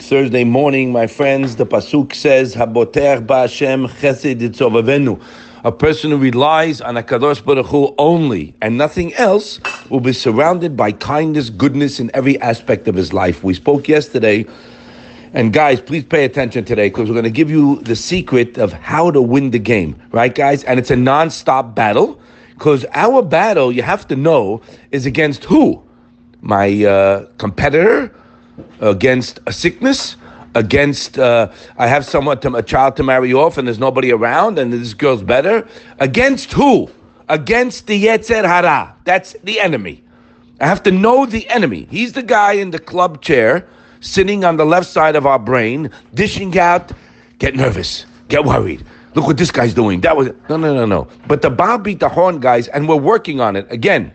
Thursday morning, my friends. The pasuk says, "Haboter Ba'Hashem Chesed Yitzovavenu." A person who relies on a Kadosh Baruch Hu only and nothing else will be surrounded by kindness, goodness in every aspect of his life. We spoke yesterday, and guys, please pay attention today because we're going to give you the secret of how to win the game, right, guys? And it's a non-stop battle because our battle, you have to know, is against who? My uh, competitor, against a sickness, against uh, I have someone to, a child to marry off and there's nobody around and this girl's better. Against who? Against the Yetzer Hara. That's the enemy. I have to know the enemy. He's the guy in the club chair sitting on the left side of our brain, dishing out, get nervous, get worried. Look what this guy's doing. That was no, no, no, no. But the Bob beat the horn guys, and we're working on it again.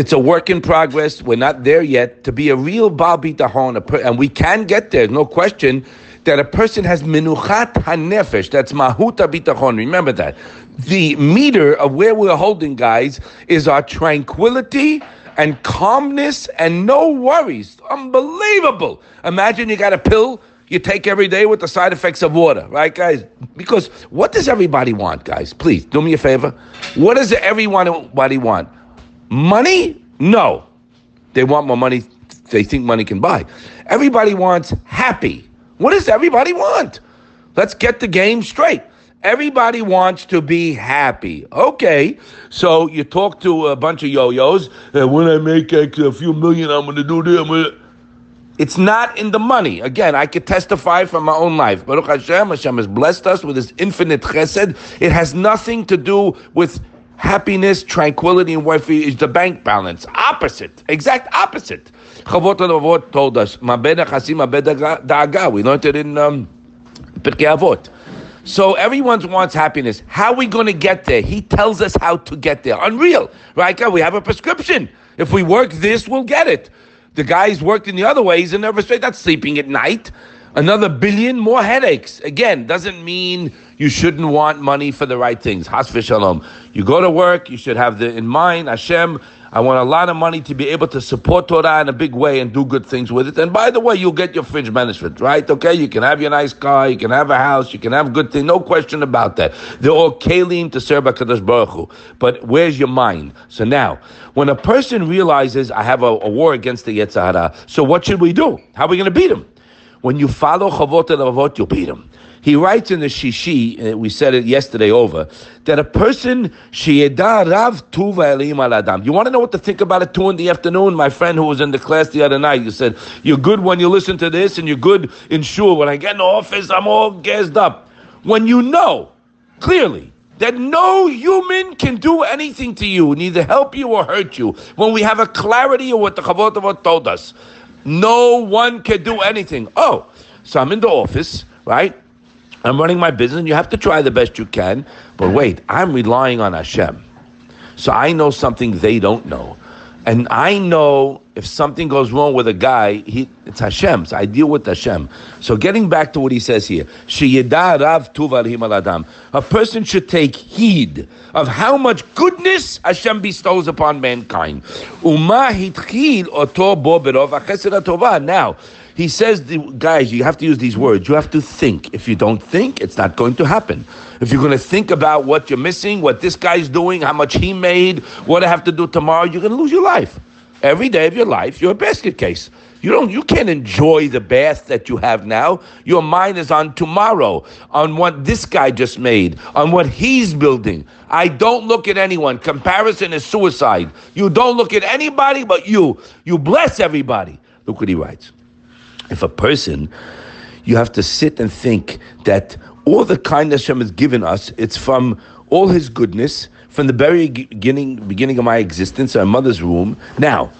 It's a work in progress. We're not there yet. To be a real Baal Bitahon, and we can get there, no question, that a person has Menuchat HaNefesh. That's Mahuta Bitachon. Remember that. The meter of where we're holding, guys, is our tranquility and calmness and no worries. Unbelievable. Imagine you got a pill you take every day with the side effects of water, right, guys? Because what does everybody want, guys? Please do me a favor. What does everybody want? Money? No. They want more money they think money can buy. Everybody wants happy. What does everybody want? Let's get the game straight. Everybody wants to be happy. Okay, so you talk to a bunch of yo-yos. Uh, when I make a few million, I'm going to do this. It's not in the money. Again, I could testify from my own life. Baruch Hashem, Hashem has blessed us with His infinite chesed. It has nothing to do with happiness, tranquility, and wealth is the bank balance. Opposite, exact opposite. Chavot Avot told us, We learned it in um, Avot. So everyone wants happiness. How are we going to get there? He tells us how to get there. Unreal, right? We have a prescription. If we work this, we'll get it. The guy's worked in the other ways and never straight. That's sleeping at night. Another billion more headaches. Again, doesn't mean you shouldn't want money for the right things. Hasfi shalom. You go to work, you should have the in mind, Hashem, I want a lot of money to be able to support Torah in a big way and do good things with it. And by the way, you'll get your fridge management, right? Okay, you can have your nice car, you can have a house, you can have good things, no question about that. They're all kalim to serve HaKadosh Baruch Hu. But where's your mind? So now, when a person realizes I have a, a war against the Yetzer Hara, so what should we do? How are we going to beat him? When you follow Chavot and you'll beat him. He writes in the Shishi, uh, we said it yesterday over, that a person, Rav Tuva Elim al Adam. You want to know what to think about it two in the afternoon? My friend who was in the class the other night, you said, You're good when you listen to this, and you're good in shul. When I get in the office, I'm all gassed up. When you know clearly that no human can do anything to you, neither help you or hurt you, when we have a clarity of what the Chavot told us. No one can do anything. Oh, so I'm in the office, right? I'm running my business. You have to try the best you can. But wait, I'm relying on Hashem. So I know something they don't know. And I know if something goes wrong with a guy, he, it's Hashem. So I deal with Hashem. So getting back to what he says here, rav adam. A person should take heed of how much goodness Hashem bestows upon mankind. Now, he says, guys, you have to use these words. You have to think. If you don't think, it's not going to happen. If you're going to think about what you're missing, what this guy's doing, how much he made, what I have to do tomorrow, you're going to lose your life. Every day of your life, you're a basket case. You don't. You can't enjoy the bath that you have now. Your mind is on tomorrow, on what this guy just made, on what he's building. I don't look at anyone. Comparison is suicide. You don't look at anybody but you. You bless everybody. Look what he writes. If a person, you have to sit and think that all the kindness Hashem has given us, it's from all His goodness, from the very beginning, beginning of my existence, our mother's womb. Now,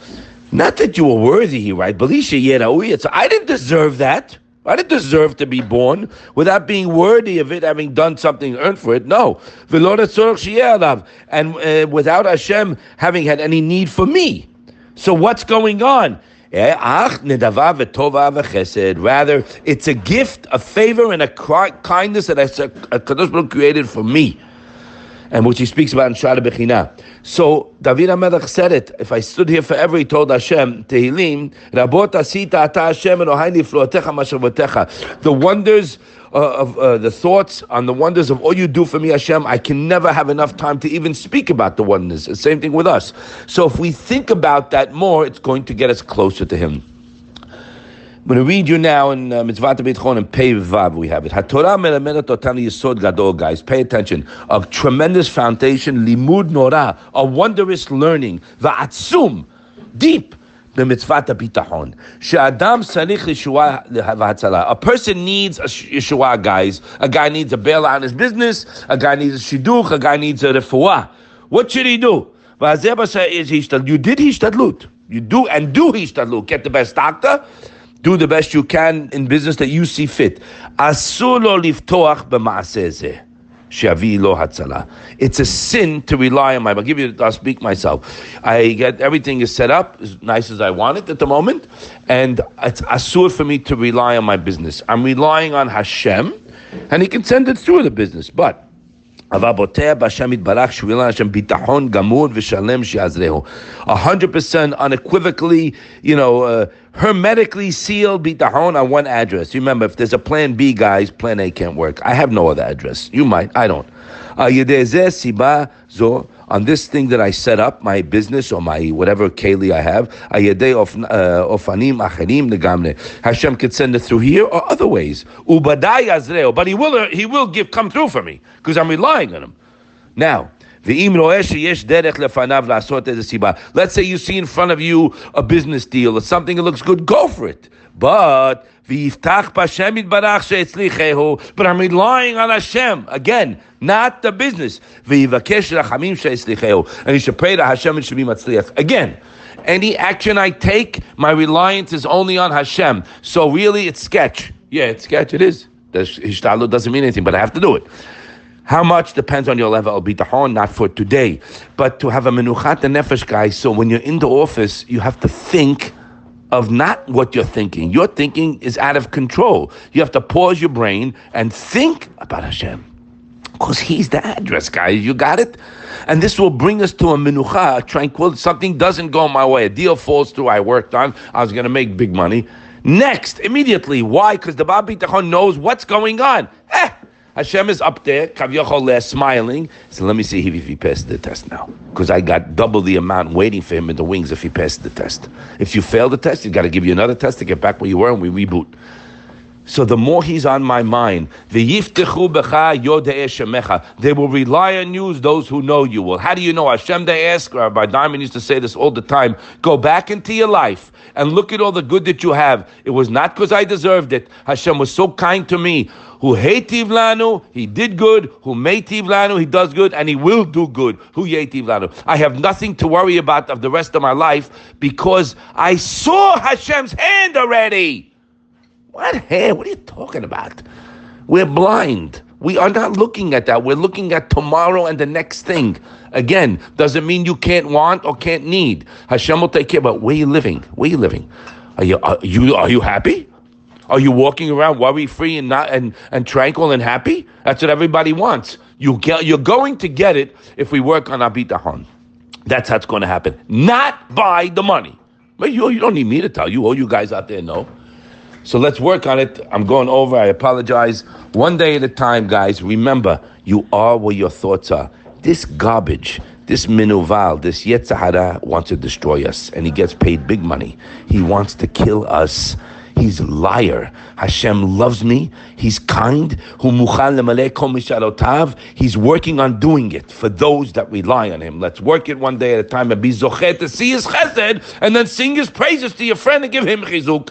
not that you were worthy, he writes, so I didn't deserve that. I didn't deserve to be born without being worthy of it, having done something earned for it. No. And uh, without Hashem having had any need for me. So what's going on? Eh, Rather, it's a gift, a favor, and a kindness that Kadosh Baruch created for me. And which he speaks about in Sha'ar HaBechina. So David HaMelech said it. If I stood here forever, he told Hashem, Tehillim, Rabot asita ata Hashem mashavottecha. The wonders uh, of uh, the thoughts on the wonders of all you do for me, Hashem, I can never have enough time to even speak about the wonders. The same thing with us. So if we think about that more, it's going to get us closer to Him. I'm going to read you now in uh, Mitzvah Bitachon and Pei Vav. We have it. HaTorah melamedet otanu yisod gadol, guys. Pay attention. A tremendous foundation, limud nora, a wondrous learning, va'atzum, deep. במצוות הביטחון, שאדם צריך ישועה והצלה. A person needs a ישועה, guys. A guy needs a bail on his business, a guy needs a shiduch. a guy needs a refuah. What should he do? וזה מה שהשתדלות. You did השתדלות. You do and do השתדלות. Get the best doctor, do the best you can in business that you see fit. It's a sin to rely on my. I'll give you. I'll speak myself. I get everything is set up as nice as I want it at the moment, and it's asur for me to rely on my business. I'm relying on Hashem, and He can send it through the business, but. A hundred percent unequivocally, you know, uh, hermetically sealed bitahon on one address. Remember, if there's a plan B, guys, plan A can't work. I have no other address. You might, I don't. On this thing that I set up, my business or my whatever keli I have, uh, of anim a the gamne, Hashem could send it through here or other ways. But he will, he will give come through for me because I'm relying on him. Now, Let's say you see in front of you a business deal or something that looks good, go for it. But but I'm relying on Hashem again, not the business. And you should pray to Hashem and should be matzliach again. Any action I take, my reliance is only on Hashem. So really, it's sketch. Yeah, it's sketch. It is. The doesn't mean anything, but I have to do it. How much depends on your level of bitachon, not for today. But to have a menuchat hanefesh, guys, so when you're in the office, you have to think of not what you're thinking. Your thinking is out of control. You have to pause your brain and think about Hashem. Because He's the address, guys. You got it? And this will bring us to a menucha, a tranquil. Something doesn't go my way. A deal falls through. I worked on. I was going to make big money. Next, immediately. Why? Because the Baal Bitachon knows what's going on. Eh, Hashem is up there, Kavyachol, smiling. So let me see if he passed the test now. Because I got double the amount waiting for him in the wings if he passed the test. If you fail the test, you got to give you another test to get back where you were and we reboot. So the more he's on my mind, they will rely on you, those who know you. Well, how do you know? Hashem, they ask, Rabbi Diamond used to say this all the time, go back into your life and look at all the good that you have. It was not because I deserved it. Hashem was so kind to me. Who hativ lanu, he did good. Who meitiv lanu, he does good, and he will do good. Who yetiv lanu. I have nothing to worry about of the rest of my life because I saw Hashem's hand already. What hair? What are you talking about? We're blind. We are not looking at that. We're looking at tomorrow and the next thing. Again, doesn't mean you can't want or can't need. Hashem will take care. But where are you living? Where are you living? Are you are you are you happy? Are you walking around worry free and not and, and tranquil and happy? That's what everybody wants. You get, you're going to get it if we work on Abitahon. That's how it's going to happen. Not by the money. But you, you don't need me to tell you. All you guys out there know. So let's work on it. I'm going over. I apologize. One day at a time, guys. Remember, you are where your thoughts are. This garbage, this minuval, this Yetzer Hara wants to destroy us, and he gets paid big money. He wants to kill us. He's a liar. Hashem loves me. He's kind. He's working on doing it for those that rely on him. Let's work it one day at a time and be zochet to see his chesed and then sing his praises to your friend and give him chizuk.